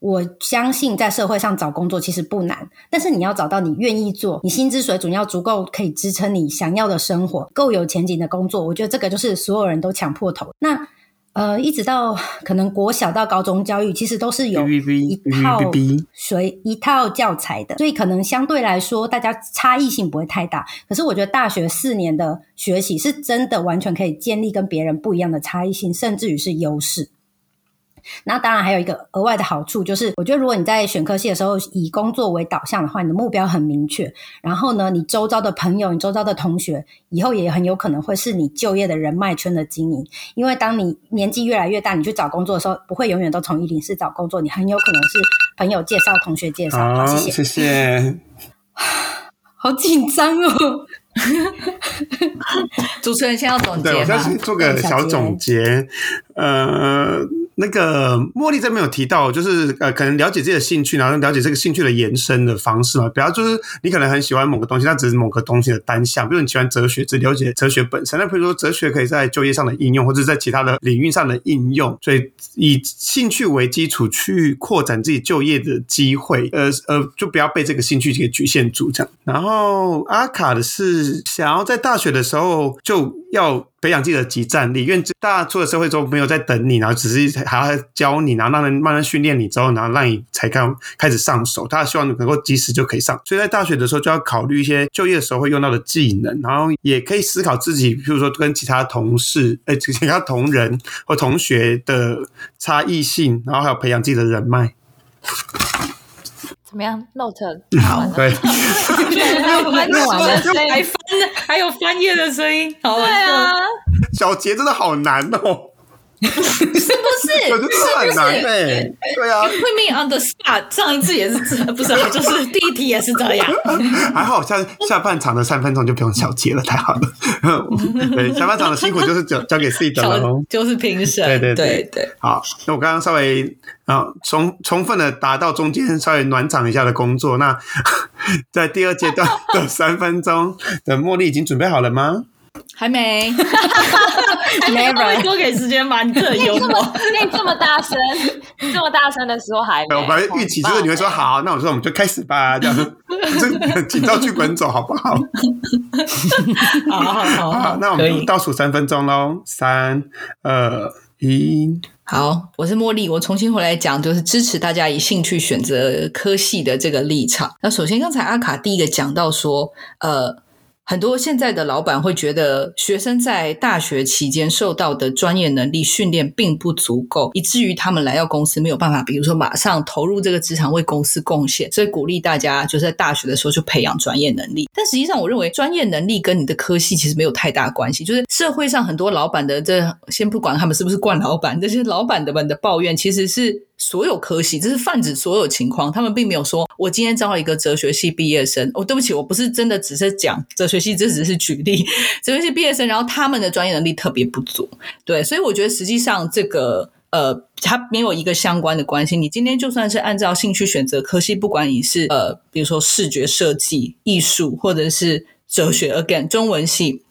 我相信在社会上找工作其实不难，但是你要找到你愿意做、你薪资水准要足够可以支撑你想要的生活、够有前景的工作，我觉得这个就是所有人都抢破头。那呃，一直到可能国小到高中教育，其实都是有一套随一套教材的，所以可能相对来说大家差异性不会太大。可是我觉得大学四年的学习是真的完全可以建立跟别人不一样的差异性，甚至于是优势。那当然还有一个额外的好处，就是我觉得如果你在选科系的时候以工作为导向的话，你的目标很明确。然后呢，你周遭的朋友、你周遭的同学，以后也很有可能会是你就业的人脉圈的经营。因为当你年纪越来越大，你去找工作的时候，不会永远都从一零四找工作，你很有可能是朋友介绍、同学介绍。好，谢谢，谢谢。好紧张哦！主持人先要总结，对我先做个小总结。呃，那个茉莉这边有提到，就是呃，可能了解自己的兴趣，然后了解这个兴趣的延伸的方式嘛。比方就是你可能很喜欢某个东西，它只是某个东西的单项。比如你喜欢哲学，只了解哲学本身。那比如说哲学可以在就业上的应用，或者在其他的领域上的应用。所以以兴趣为基础去扩展自己就业的机会。呃呃，就不要被这个兴趣给局限住这样。然后阿卡的是想要在大学的时候就要培养自己的集战力，因为大家出了社会之后没有在等你，然后只是还要教你，然后让人慢慢训练你之后，然后让你才刚开始上手。他希望你能够及时就可以上，所以在大学的时候就要考虑一些就业的时候会用到的技能，然后也可以思考自己，譬如说跟其他同事、哎其他同仁或同学的差异性，然后还有培养自己的人脉。怎么样？Note 好，对，念完了，还翻，还有翻页的声音，好对啊，小杰真的好难哦。是不是？我觉得很难哎，对啊。Put me on the spot，上一次也是这，不是，就是第一题也是这样。还好下下半场的三分钟就不用小结了，太好了。对，下半场的辛苦就是交交给 C 的了哦。就是评审，对对对对。好，那我刚刚稍微啊充充分的达到中间稍微暖场一下的工作。那在第二阶段的三分钟的茉莉已经准备好了吗？还没，never 多给时间吗？你这 幽默，你这么大声，这么大声的时候还没。我本来预期就是你会说好，那我说我们就开始吧，这样这紧照剧本走好不好？好好好，那我们倒数三分钟喽，三二一。好，我是茉莉，我重新回来讲，就是支持大家以兴趣选择科系的这个立场。那首先，刚才阿卡第一个讲到说，呃。很多现在的老板会觉得，学生在大学期间受到的专业能力训练并不足够，以至于他们来到公司没有办法，比如说马上投入这个职场为公司贡献。所以鼓励大家就是在大学的时候就培养专业能力。但实际上，我认为专业能力跟你的科系其实没有太大关系。就是社会上很多老板的这，先不管他们是不是惯老板，这些老板的们的抱怨其实是。所有科系，这是泛指所有情况。他们并没有说，我今天招了一个哲学系毕业生。哦，对不起，我不是真的只是讲哲学系，这只是举例。哲学系毕业生，然后他们的专业能力特别不足。对，所以我觉得实际上这个呃，它没有一个相关的关系。你今天就算是按照兴趣选择科系，不管你是呃，比如说视觉设计、艺术，或者是哲学，again 中文系。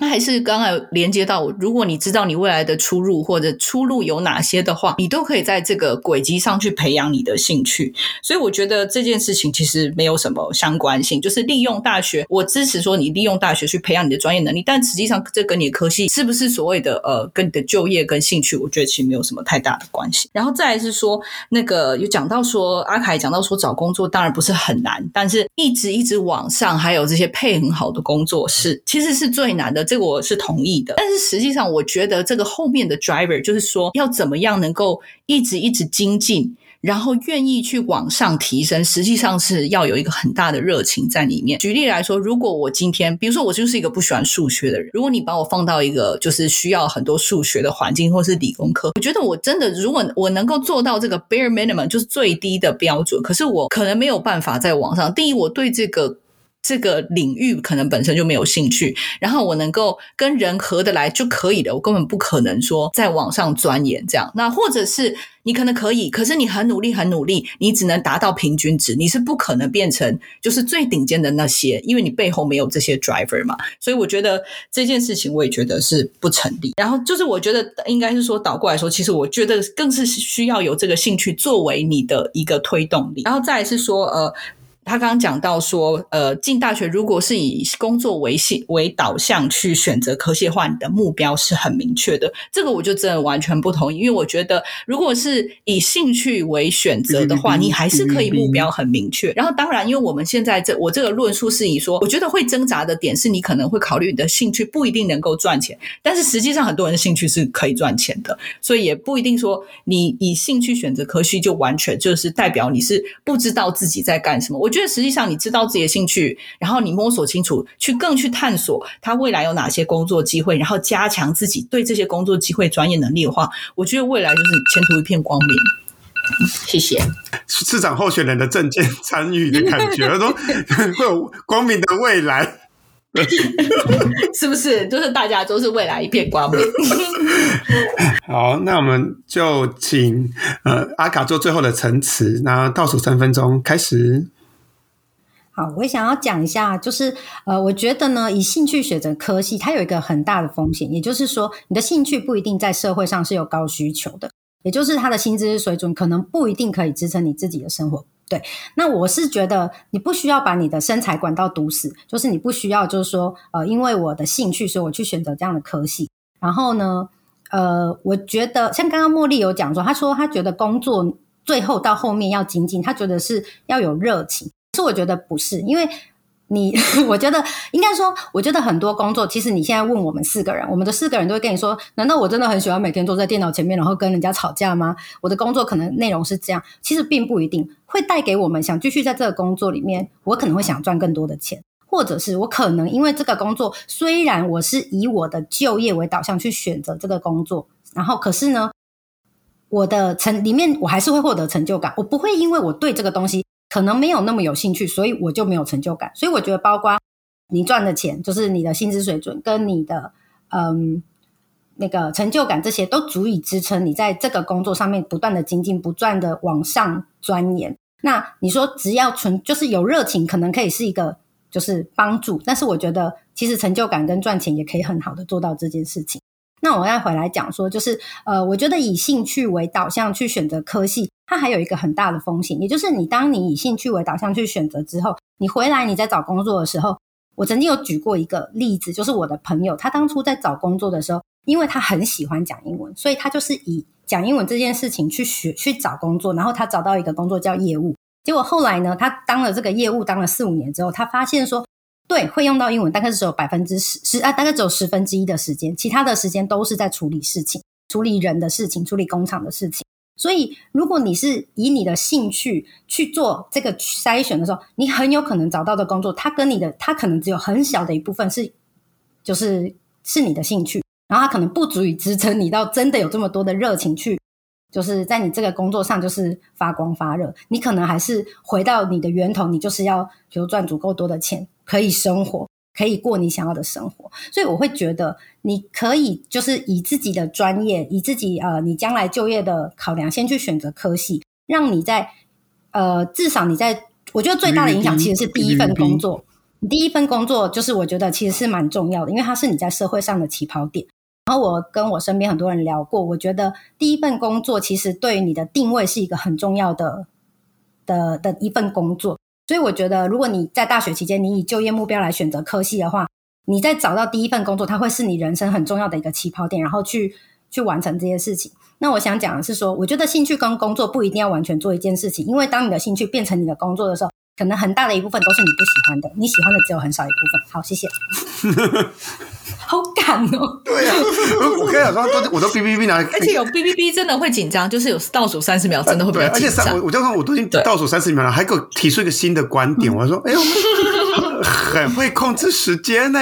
那还是刚才连接到，如果你知道你未来的出入或者出路有哪些的话，你都可以在这个轨迹上去培养你的兴趣。所以我觉得这件事情其实没有什么相关性，就是利用大学，我支持说你利用大学去培养你的专业能力，但实际上这跟你的科系是不是所谓的呃跟你的就业跟兴趣，我觉得其实没有什么太大的关系。然后再来是说，那个有讲到说阿凯讲到说找工作当然不是很难，但是一直一直往上，还有这些配很好的工作是其实是最难的。这个我是同意的，但是实际上，我觉得这个后面的 driver 就是说，要怎么样能够一直一直精进，然后愿意去往上提升，实际上是要有一个很大的热情在里面。举例来说，如果我今天，比如说我就是一个不喜欢数学的人，如果你把我放到一个就是需要很多数学的环境，或是理工科，我觉得我真的，如果我能够做到这个 bare minimum，就是最低的标准，可是我可能没有办法在网上。第一，我对这个。这个领域可能本身就没有兴趣，然后我能够跟人合得来就可以了，我根本不可能说在网上钻研这样。那或者是你可能可以，可是你很努力很努力，你只能达到平均值，你是不可能变成就是最顶尖的那些，因为你背后没有这些 driver 嘛。所以我觉得这件事情我也觉得是不成立。然后就是我觉得应该是说倒过来说，其实我觉得更是需要有这个兴趣作为你的一个推动力。然后再是说呃。他刚刚讲到说，呃，进大学如果是以工作为性为导向去选择科系的话，你的目标是很明确的。这个我就真的完全不同意，因为我觉得如果是以兴趣为选择的话，你还是可以目标很明确。然后当然，因为我们现在这我这个论述是以说，我觉得会挣扎的点是你可能会考虑你的兴趣不一定能够赚钱，但是实际上很多人的兴趣是可以赚钱的，所以也不一定说你以兴趣选择科系就完全就是代表你是不知道自己在干什么。我觉因为实际上，你知道自己的兴趣，然后你摸索清楚，去更去探索他未来有哪些工作机会，然后加强自己对这些工作机会专业能力的话，我觉得未来就是前途一片光明。谢谢市长候选人的证件参与的感觉，他说会有光明的未来，是不是？就是大家都是未来一片光明。好，那我们就请呃阿卡做最后的陈词，那倒数三分钟开始。好，我想要讲一下，就是呃，我觉得呢，以兴趣选择科系，它有一个很大的风险，也就是说，你的兴趣不一定在社会上是有高需求的，也就是他的薪资水准可能不一定可以支撑你自己的生活。对，那我是觉得你不需要把你的身材管到堵死，就是你不需要，就是说呃，因为我的兴趣，所以我去选择这样的科系，然后呢。呃，我觉得像刚刚茉莉有讲说，她说她觉得工作最后到后面要精进，她觉得是要有热情。是我觉得不是，因为你，我觉得应该说，我觉得很多工作，其实你现在问我们四个人，我们的四个人都会跟你说，难道我真的很喜欢每天坐在电脑前面，然后跟人家吵架吗？我的工作可能内容是这样，其实并不一定会带给我们想继续在这个工作里面，我可能会想赚更多的钱。或者是我可能因为这个工作，虽然我是以我的就业为导向去选择这个工作，然后可是呢，我的成里面我还是会获得成就感。我不会因为我对这个东西可能没有那么有兴趣，所以我就没有成就感。所以我觉得，包括你赚的钱，就是你的薪资水准跟你的嗯那个成就感，这些都足以支撑你在这个工作上面不断的精进，不断的往上钻研。那你说只要纯就是有热情，可能可以是一个。就是帮助。但是我觉得，其实成就感跟赚钱也可以很好的做到这件事情。那我再回来讲说，就是呃，我觉得以兴趣为导向去选择科系，它还有一个很大的风险，也就是你当你以兴趣为导向去选择之后，你回来你在找工作的时候，我曾经有举过一个例子，就是我的朋友，他当初在找工作的时候，因为他很喜欢讲英文，所以他就是以讲英文这件事情去学去找工作，然后他找到一个工作叫业务，结果后来呢，他当了这个业务当了四五年之后，他发现说。对，会用到英文，大概只有百分之十十啊，大概只有十分之一的时间，其他的时间都是在处理事情、处理人的事情、处理工厂的事情。所以，如果你是以你的兴趣去做这个筛选的时候，你很有可能找到的工作，它跟你的它可能只有很小的一部分是，就是是你的兴趣，然后它可能不足以支撑你到真的有这么多的热情去，就是在你这个工作上就是发光发热。你可能还是回到你的源头，你就是要比如赚足够多的钱。可以生活，可以过你想要的生活，所以我会觉得你可以就是以自己的专业，以自己呃你将来就业的考量，先去选择科系，让你在呃至少你在我觉得最大的影响其实是第一份工作，你第一份工作就是我觉得其实是蛮重要的，因为它是你在社会上的起跑点。然后我跟我身边很多人聊过，我觉得第一份工作其实对于你的定位是一个很重要的的的一份工作。所以我觉得，如果你在大学期间，你以就业目标来选择科系的话，你在找到第一份工作，它会是你人生很重要的一个起跑点，然后去去完成这些事情。那我想讲的是说，我觉得兴趣跟工作不一定要完全做一件事情，因为当你的兴趣变成你的工作的时候，可能很大的一部分都是你不喜欢的，你喜欢的只有很少一部分。好，谢谢。好赶哦！对呀，我跟你讲说，都我都哔哔哔拿，而且有哔哔哔真的会紧张，就是有倒数三十秒，真的会比较紧张。我我就看我都已经倒数三十秒了，还给我提出一个新的观点，我说，哎呦。很会控制时间呢，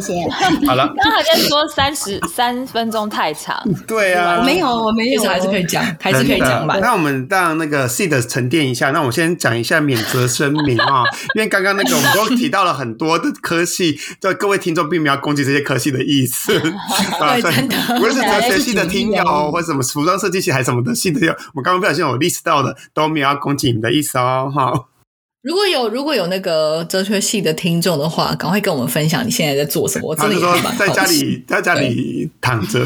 谢谢。好了，刚好在说三十三分钟太长，对啊，没有，我没有，还是可以讲，还是可以讲吧。那我们让那个 seed 沉淀一下。那我先讲一下免责声明啊，因为刚刚那个我们都提到了很多的科系，就各位听众并没有攻击这些科系的意思。对，真的，无论是哲学系的听友，或者什么服装设计系还是什么的系的我刚刚不小心有 list 到的都没有要攻击你们的意思哦，哈。如果有如果有那个哲学系的听众的话，赶快跟我们分享你现在在做什么。我真的说在家里在家里躺着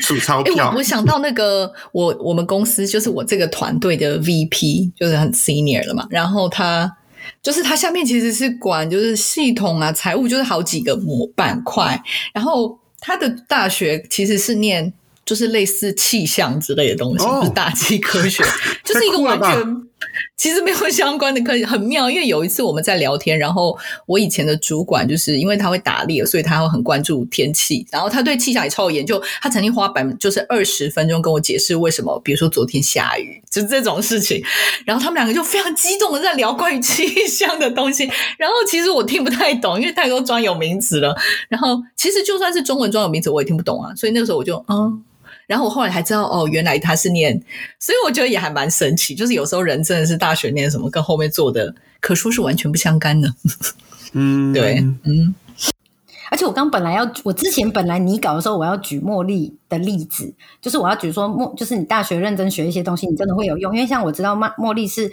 数钞票。我想到那个我我们公司就是我这个团队的 VP，就是很 senior 了嘛。然后他就是他下面其实是管就是系统啊、财务，就是好几个模板块。然后他的大学其实是念就是类似气象之类的东西，就是大气科学，就是一个完全。其实没有相关的，可以很妙。因为有一次我们在聊天，然后我以前的主管就是因为他会打猎，所以他会很关注天气，然后他对气象也超有研究。他曾经花百就是二十分钟跟我解释为什么，比如说昨天下雨，就这种事情。然后他们两个就非常激动的在聊关于气象的东西。然后其实我听不太懂，因为太多专有名词了。然后其实就算是中文专有名词，我也听不懂啊。所以那个时候我就嗯。然后我后来才知道哦，原来他是念，所以我觉得也还蛮神奇。就是有时候人真的是大学念什么，跟后面做的可说是完全不相干的。嗯，对，嗯。而且我刚本来要，我之前本来你搞的时候，我要举茉莉的例子，就是我要举说茉，就是你大学认真学一些东西，你真的会有用。因为像我知道茉茉莉是，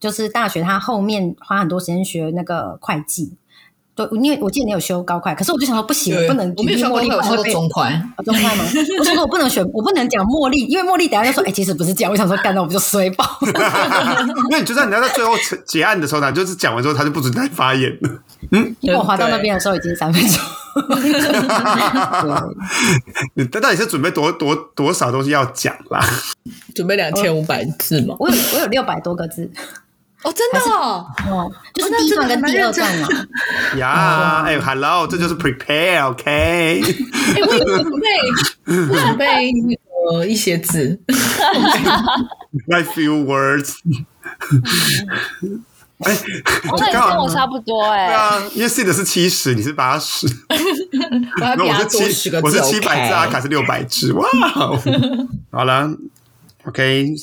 就是大学他后面花很多时间学那个会计。对，因为我记得你有修高快，可是我就想说不行，不能我没有修高快，我修中快，中快吗？我说我不能选，我不能讲茉莉，因为茉莉等下就说，哎，其实不是这样。我想说干到我不就衰爆？因为你就算你要在最后结案的时候呢，就是讲完之后他就不准再发言了。嗯，因为我滑到那边的时候已经三分钟。你他到底是准备多多多少东西要讲啦？准备两千五百字嘛？我有我有六百多个字。哦，真的哦，哦就是第一段跟第二段嘛。呀，哎，Hello，这就是 prepare，OK。哎，我准备准备呃一些字，my few words。哎，那你跟我差不多哎。对啊，因为 C 的是七十，你是八十。那 我是七，我是七百字，阿卡是六百字。哇，好了。OK，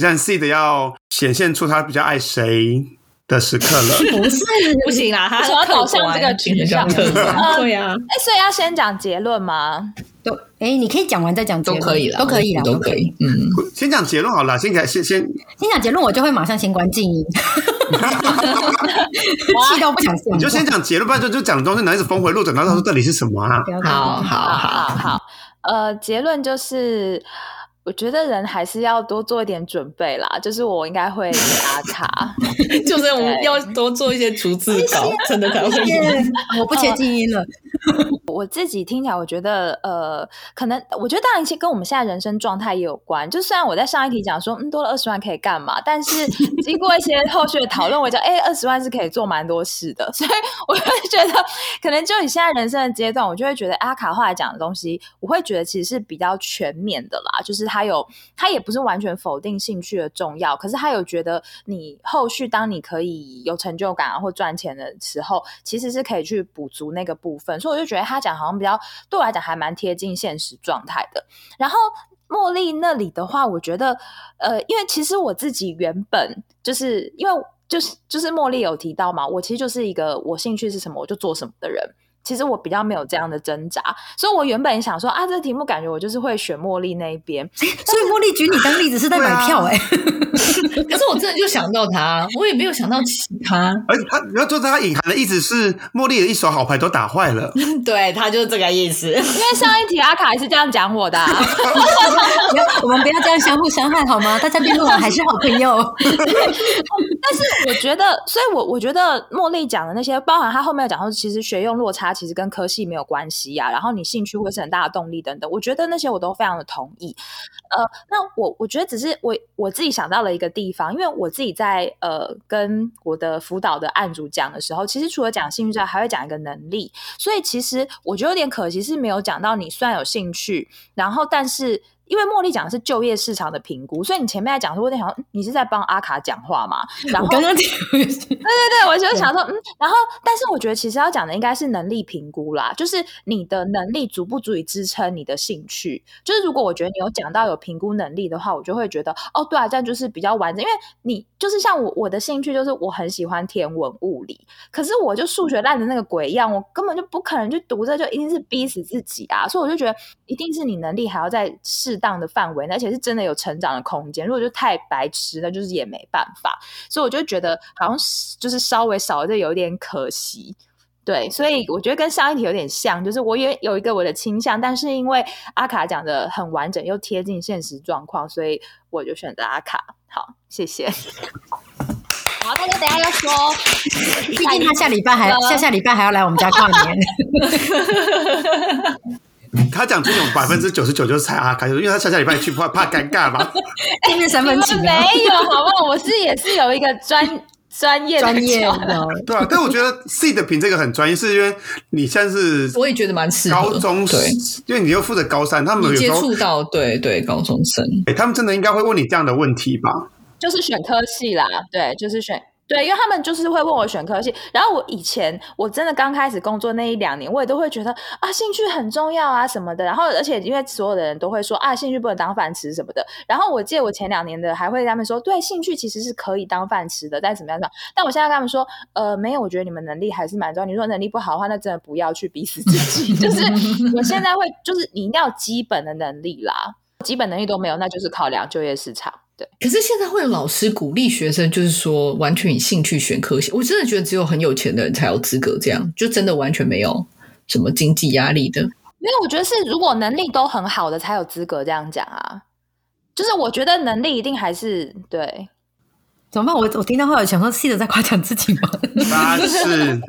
像 C 的要显现出他比较爱谁，的时刻了。不是，不行啦，他为什么要导向这个取向 对啊，哎，所以要先讲结论吗？都哎，你可以讲完再讲结论都可以了，都可以了，都可以。嗯，先讲结论好了，先给先先先讲结论，我就会马上先关静音，气到不想讲。你就先讲结论，不然就就讲中间哪一直峰回路转，然后说到底是什么啊？好好好好，好好，呃，结论就是。我觉得人还是要多做一点准备啦，就是我应该会打卡，就是我们要多做一些逐字稿，真的才会 我不切静音了。我自己听起来，我觉得呃，可能我觉得当然其实跟我们现在人生状态也有关。就虽然我在上一题讲说，嗯，多了二十万可以干嘛，但是经过一些后续的讨论，我觉得，哎，二十万是可以做蛮多事的。所以我会觉得，可能就你现在人生的阶段，我就会觉得阿卡后来讲的东西，我会觉得其实是比较全面的啦。就是他他有，他也不是完全否定兴趣的重要，可是他有觉得你后续当你可以有成就感啊或赚钱的时候，其实是可以去补足那个部分。所以我就觉得他讲好像比较对我来讲还蛮贴近现实状态的。然后茉莉那里的话，我觉得呃，因为其实我自己原本就是因为就是就是茉莉有提到嘛，我其实就是一个我兴趣是什么我就做什么的人。其实我比较没有这样的挣扎，所以我原本想说啊，这个题目感觉我就是会选茉莉那一边，所以茉莉举你当例子是在买票哎、可是我真的就想到他，我也没有想到其他。而且他，然后就是他隐含的意思是，茉莉的一手好牌都打坏了。对他就是这个意思。因为 上一题阿卡也是这样讲我的、我们不要这样相互伤害好吗？大家辩论完还是好朋友。但是我觉得，所以我我觉得茉莉讲的那些，包含他后面有讲说，其实学用落差其实跟科系没有关系呀、然后你兴趣会是很大的动力等等，我觉得那些我都非常的同意。呃，那我我觉得只是我我自己想到了一个地方，因为我自己在呃跟我的辅导的案主讲的时候，其实除了讲兴趣之外，还会讲一个能力，所以其实我觉得有点可惜是没有讲到你虽然有兴趣，然后但是。因为茉莉讲的是就业市场的评估，所以你前面在讲说，我在想，嗯你是在帮阿卡讲话吗？然后刚刚，对对对，我就想说，嗯，然后，但是我觉得其实要讲的应该是能力评估啦，就是你的能力足不足以支撑你的兴趣。就是如果我觉得你有讲到有评估能力的话，我就会觉得，哦，对啊，这样就是比较完整。因为你就是像我，我的兴趣就是我很喜欢天文物理，可是我就数学烂的那个鬼一样，我根本就不可能去读这，就一定是逼死自己啊。所以我就觉得，一定是你能力还要在适当的范围，而且是真的有成长的空间。如果就太白痴，那就是也没办法。所以我就觉得好像就是稍微少了这有点可惜。对，所以我觉得跟上一题有点像，就是我也有一个我的倾向，但是因为阿卡讲的很完整又贴近现实状况，所以我就选择阿卡。好，谢谢。好，大家等一下要说，毕竟他下礼拜还下下礼拜还要来我们家跨年。他讲这种百分之九十九就是猜阿卡，因为他下下礼拜去怕怕尴尬嘛。见面三分情没啊，有好不好？我是也是有一个专专业的专业的。对啊，但我觉得 C 的评这个很专业，是因为你现在是我也觉得蛮适合高中，对，因为你又负责高三，他们有接触到对对高中生，欸他们真的应该会问你这样的问题吧？就是选科系啦，对，就是选对，因为他们就是会问我选科系。然后我以前我真的刚开始工作那一两年，我也都会觉得啊，兴趣很重要啊什么的。然后而且因为所有的人都会说啊，兴趣不能当饭吃什么的。然后我记得我前两年的还会跟他们说，对，兴趣其实是可以当饭吃的，但怎么样怎么样。但我现在跟他们说，呃，没有，我觉得你们能力还是蛮重要。你说能力不好的话，那真的不要去逼死自己。就是我现在会，就是你一定要基本的能力啦，基本能力都没有，那就是考量就业市场。对。可是现在会有老师鼓励学生，就是说完全以兴趣选科系。我真的觉得只有很有钱的人才有资格这样，就真的完全没有什么经济压力的。没有我觉得是，如果能力都很好的才有资格这样讲啊。就是我觉得能力一定还是对，怎么办？我我听到后来想说，记得在夸奖自己吗？啊是，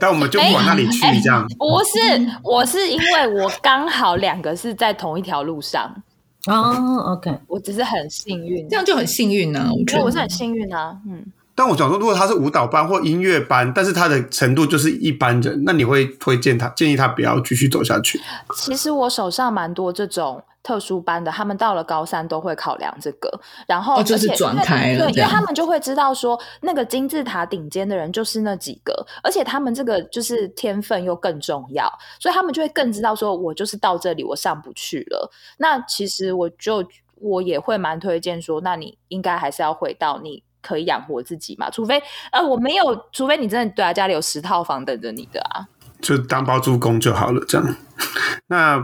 但我们就不往那里去，这样。不是，我是因为我刚好两个是在同一条路上，哦，OK，我只是很幸运，这样就很幸运啊！我觉得我是很幸运啊，嗯。但我想说，如果他是舞蹈班或音乐班，但是他的程度就是一般人，那你会推荐他，建议他不要继续走下去？其实我手上蛮多这种特殊班的，他们到了高三都会考量这个，然后哦就是转开了对，因为他们就会知道说那个金字塔顶尖的人就是那几个，而且他们这个就是天分又更重要，所以他们就会更知道说我就是到这里我上不去了。那其实我就我也会蛮推荐说，那你应该还是要回到你可以养活自己嘛？除非呃我没有，除非你真的对啊家里有十套房等着你的啊，就当包租公就好了，这样。那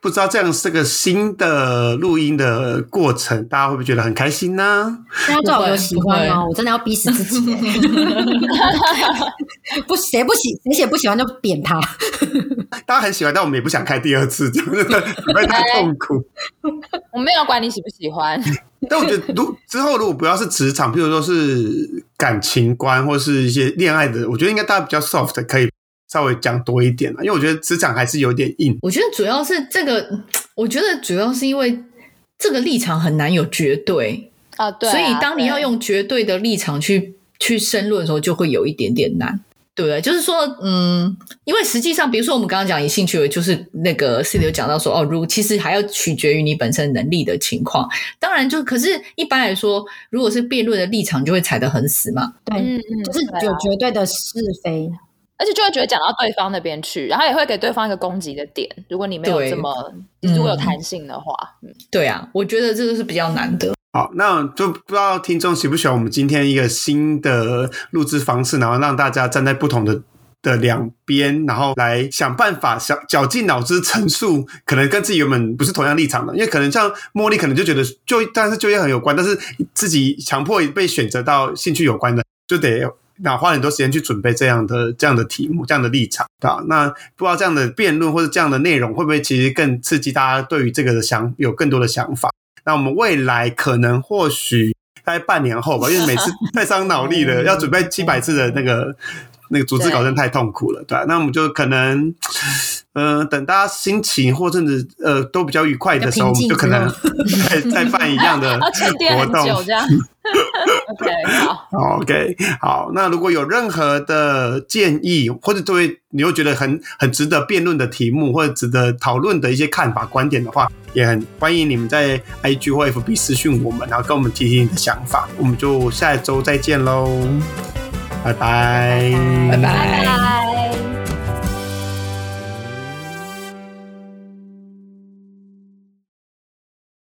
不知道这样是个新的录音的过程，大家会不会觉得很开心呢？大家对我有喜欢吗？我真的要逼死自己。不，谁不喜谁写不喜欢就扁他。大家很喜欢，但我们也不想开第二次，真的不会太痛苦。我没有管你喜不喜欢，但我觉得，如之后如果不要是职场，譬如说是感情观或是一些恋爱的，我觉得应该大家比较 soft，可以稍微讲多一点因为我觉得职场还是有点硬。我觉得主要是这个，我觉得主要是因为这个立场很难有绝对啊，对，所以当你要用绝对的立场去去申论的时候，就会有一点点难。对不对？就是说，嗯，因为实际上，比如说我们刚刚讲以兴趣为，就是那个 C 里有讲到说，哦，如其实还要取决于你本身能力的情况。当然，就可是一般来说，如果是辩论的立场，就会踩得很死嘛。对，嗯嗯，就是有绝对的是非，而且就会觉得讲到对方那边去，然后也会给对方一个攻击的点。如果你没有这么，如果有弹性的话，嗯，对啊，我觉得这个是比较难得。好，那就不知道听众喜不喜欢我们今天一个新的录制方式，然后让大家站在不同的的两边，然后来想办法想绞尽脑汁陈述，可能跟自己原本不是同样立场的，因为可能像茉莉可能就觉得就但是就业很有关，但是自己强迫被选择到兴趣有关的，就得那花很多时间去准备这样的这样的题目，这样的立场，对吧？那不知道这样的辩论或者这样的内容会不会其实更刺激大家对于这个的想有更多的想法？那我们未来可能或许大概半年后吧，因为每次 太伤脑力了，要准备七百次的那个那个组织稿，真太痛苦了，对吧？那我们就可能，嗯，等大家心情或甚至呃都比较愉快的时候，我们就可能再再办一样的 活动，这样。OK，好，OK，好。那如果有任何的建议，或者作为你又觉得很很值得辩论的题目，或者值得讨论的一些看法、观点的话，也很欢迎你们在 IG 或 FB 私讯我们，然后跟我们提提你的想法。我们就下一周再见喽，拜拜。拜拜。